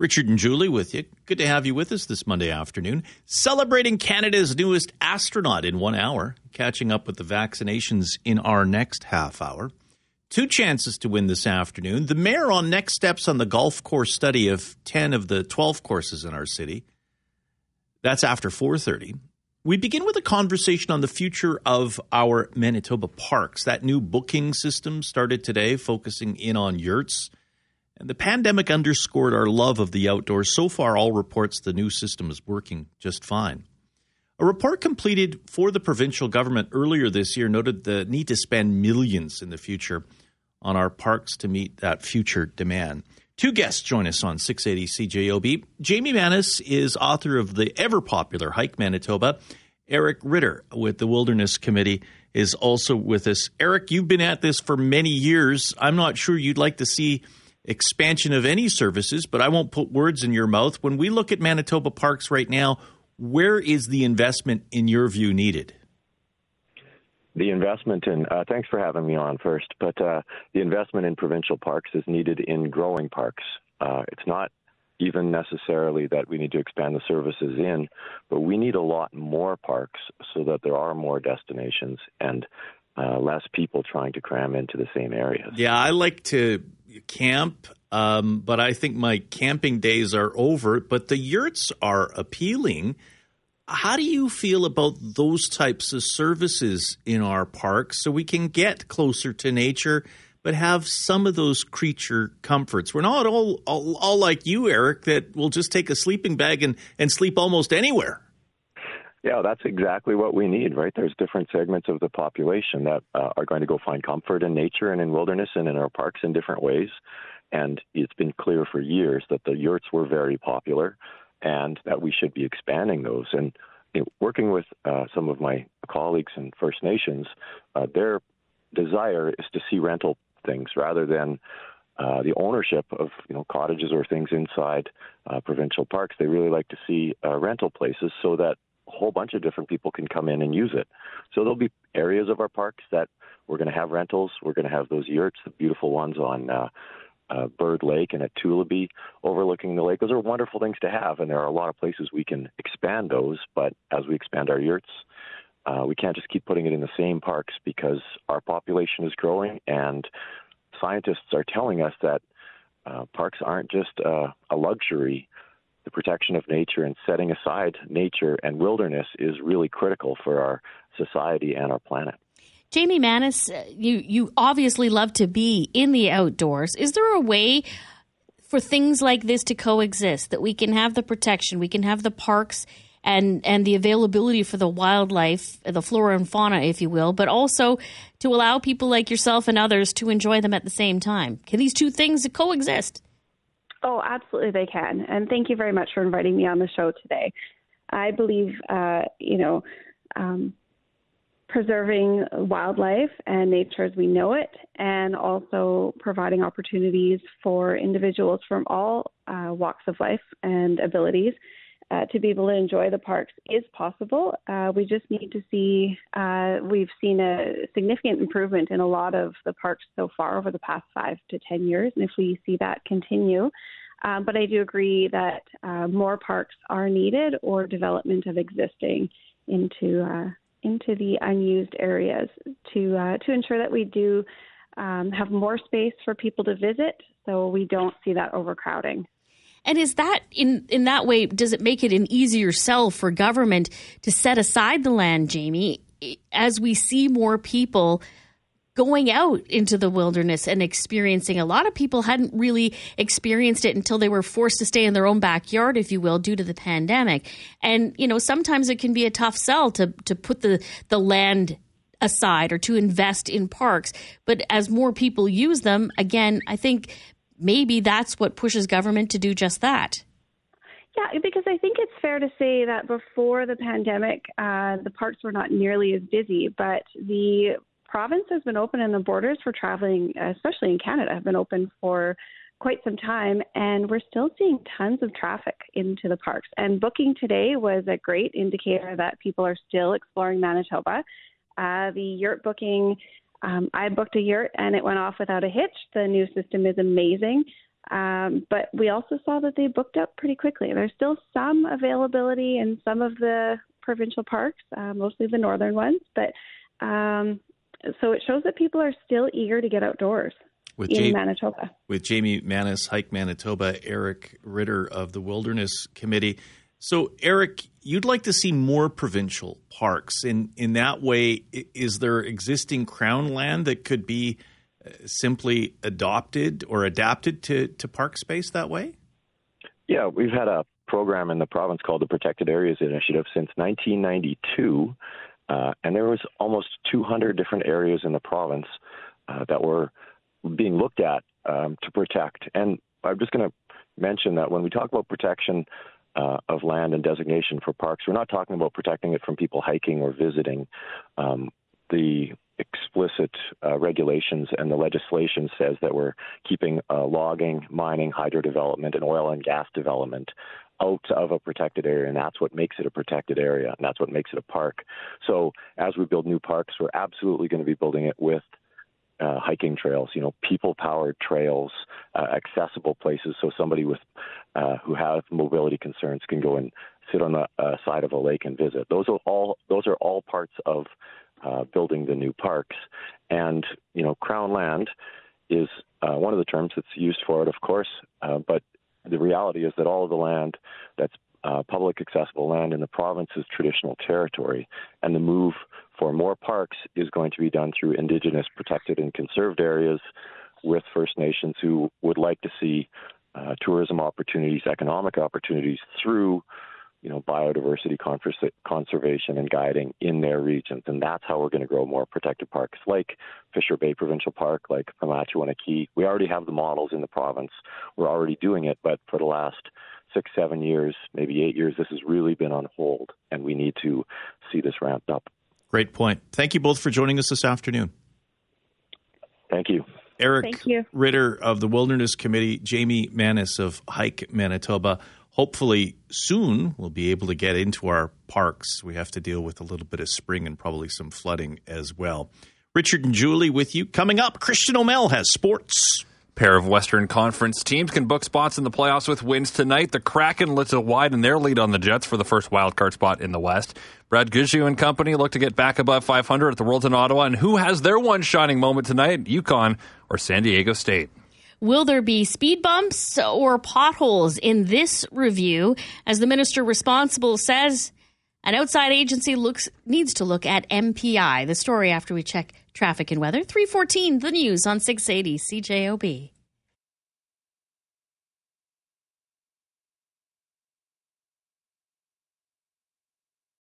Richard and Julie with you. Good to have you with us this Monday afternoon. Celebrating Canada's newest astronaut in one hour, catching up with the vaccinations in our next half hour. Two chances to win this afternoon. The mayor on next steps on the golf course study of 10 of the 12 courses in our city. That's after 4:30. We begin with a conversation on the future of our Manitoba parks. That new booking system started today focusing in on yurts and the pandemic underscored our love of the outdoors. So far, all reports the new system is working just fine. A report completed for the provincial government earlier this year noted the need to spend millions in the future on our parks to meet that future demand. Two guests join us on 680 CJOB. Jamie Manus is author of the ever popular Hike Manitoba. Eric Reder with the Wilderness Committee is also with us. Eric, you've been at this for many years. I'm not sure you'd like to see expansion of any services, but I won't put words in your mouth. When we look at Manitoba parks right now, where is the investment, in your view, needed? The investment in, uh, thanks for having me on first, but uh, the investment in provincial parks is needed in growing parks. Uh, it's not even necessarily that we need to expand the services in, but we need a lot more parks so that there are more destinations and uh, less people trying to cram into the same areas. Yeah, I like to camp, um, but I think my camping days are over. But the yurts are appealing. How do you feel about those types of services in our parks so we can get closer to nature? But have some of those creature comforts. We're not all, all, all like you, Eric, that will just take a sleeping bag and, and sleep almost anywhere. Yeah, that's exactly what we need, right? There's different segments of the population that uh, are going to go find comfort in nature and in wilderness and in our parks in different ways. And it's been clear for years that the yurts were very popular and that we should be expanding those. And you know, working with uh, some of my colleagues in First Nations, uh, their desire is to see rental things rather than uh, the ownership of you know cottages or things inside uh, provincial parks. They really like to see uh, rental places so that a whole bunch of different people can come in and use it. So there'll be areas of our parks that we're going to have rentals. We're going to have those yurts, the beautiful ones on uh, uh, Bird Lake and at Tulabi overlooking the lake. Those are wonderful things to have, and there are a lot of places we can expand those. But as we expand our yurts, uh, we can't just keep putting it in the same parks because our population is growing, and scientists are telling us that uh, parks aren't just uh, a luxury the protection of nature and setting aside nature and wilderness is really critical for our society and our planet. Jamie Manus, uh, you you obviously love to be in the outdoors. Is there a way for things like this to coexist that we can have the protection, we can have the parks and and the availability for the wildlife, the flora and fauna, if you will, but also to allow people like yourself and others to enjoy them at the same time? Can these two things coexist? Oh, absolutely, they can. And thank you very much for inviting me on the show today. I believe, uh, you know, um, preserving wildlife and nature as we know it, and also providing opportunities for individuals from all uh, walks of life and abilities uh, to be able to enjoy the parks is possible. Uh, we just need to see, uh, we've seen a significant improvement in a lot of the parks so far over the past five to 10 years. And if we see that continue, um, but I do agree that uh, more parks are needed or development of existing into into the unused areas to to ensure that we do um, have more space for people to visit, so we don't see that overcrowding. And is that in in that way? Does it make it an easier sell for government to set aside the land, Jamie, as we see more people? going out into the wilderness and experiencing. A lot of people hadn't really experienced it until they were forced to stay in their own backyard, if you will, due to the pandemic. And you know, sometimes it can be a tough sell to to put the the land aside or to invest in parks. But as more people use them, again, I think maybe that's what pushes government to do just that. Yeah, because I think it's fair to say that before the pandemic, uh, the parks were not nearly as busy, but the province has been open and the borders for traveling, especially in Canada, have been open for quite some time, and we're still seeing tons of traffic into the parks. And booking today was a great indicator that people are still exploring Manitoba. Uh, the yurt booking, um, I booked a yurt and it went off without a hitch. The new system is amazing. Um, but we also saw that they booked up pretty quickly. There's still some availability in some of the provincial parks, uh, mostly the northern ones, but um, so it shows that people are still eager to get outdoors with in Jamie, Manitoba. With Jamie Maness, Hike Manitoba, Eric Reder of the Wilderness Committee. So, Eric, you'd like to see more provincial parks. In in that way, is there existing crown land that could be uh, simply adopted or adapted to, to park space that way? Yeah, we've had a program in the province called the Protected Areas Initiative since 1992, uh, and there was almost 200 different areas in the province uh, that were being looked at um, to protect. And I'm just going to mention that when we talk about protection uh, of land and designation for parks, we're not talking about protecting it from people hiking or visiting. Um, the explicit uh, regulations and the legislation says that we're keeping uh, logging, mining, hydro development, and oil and gas development out of a protected area, and that's what makes it a protected area, and that's what makes it a park. So as we build new parks, we're absolutely going to be building it with uh, hiking trails, you know, people-powered trails, uh, accessible places, so somebody with uh, who has mobility concerns can go and sit on the uh, side of a lake and visit. Those are all those are all parts of uh, building the new parks, and you know, Crown land is uh, one of the terms that's used for it, of course, uh, but the reality is that all of the land that's uh, public accessible land in the province is traditional territory, and the move for more parks is going to be done through Indigenous protected and conserved areas with First Nations who would like to see uh, tourism opportunities, economic opportunities through you know, biodiversity conservation and guiding in their regions. And that's how we're going to grow more protected parks like Fisher Bay Provincial Park, like Pimachiowin Aki. We already have the models in the province. We're already doing it, but for the last six, seven years, maybe eight years, this has really been on hold, and we need to see this ramped up. Great point. Thank you both for joining us this afternoon. Thank you. Eric Thank you. Reder of the Wilderness Committee, Jamie Maness of Hike Manitoba hopefully soon we'll be able to get into our parks. We have to deal with a little bit of spring and probably some flooding as well. Richard and Julie with you. Coming up, Christian O'Mel has sports. Pair of Western Conference teams can book spots in the playoffs with wins tonight. The Kraken lifts a wide in their lead on the Jets for the first wildcard spot in the West. Brad Gushue and company look to get back above 500 at the Worlds in Ottawa. And who has their one shining moment tonight? UConn or San Diego State? Will there be speed bumps or potholes in this review? As the minister responsible says, an outside agency looks needs to look at MPI. The story after we check traffic and weather. 314, the news on 680 CJOB.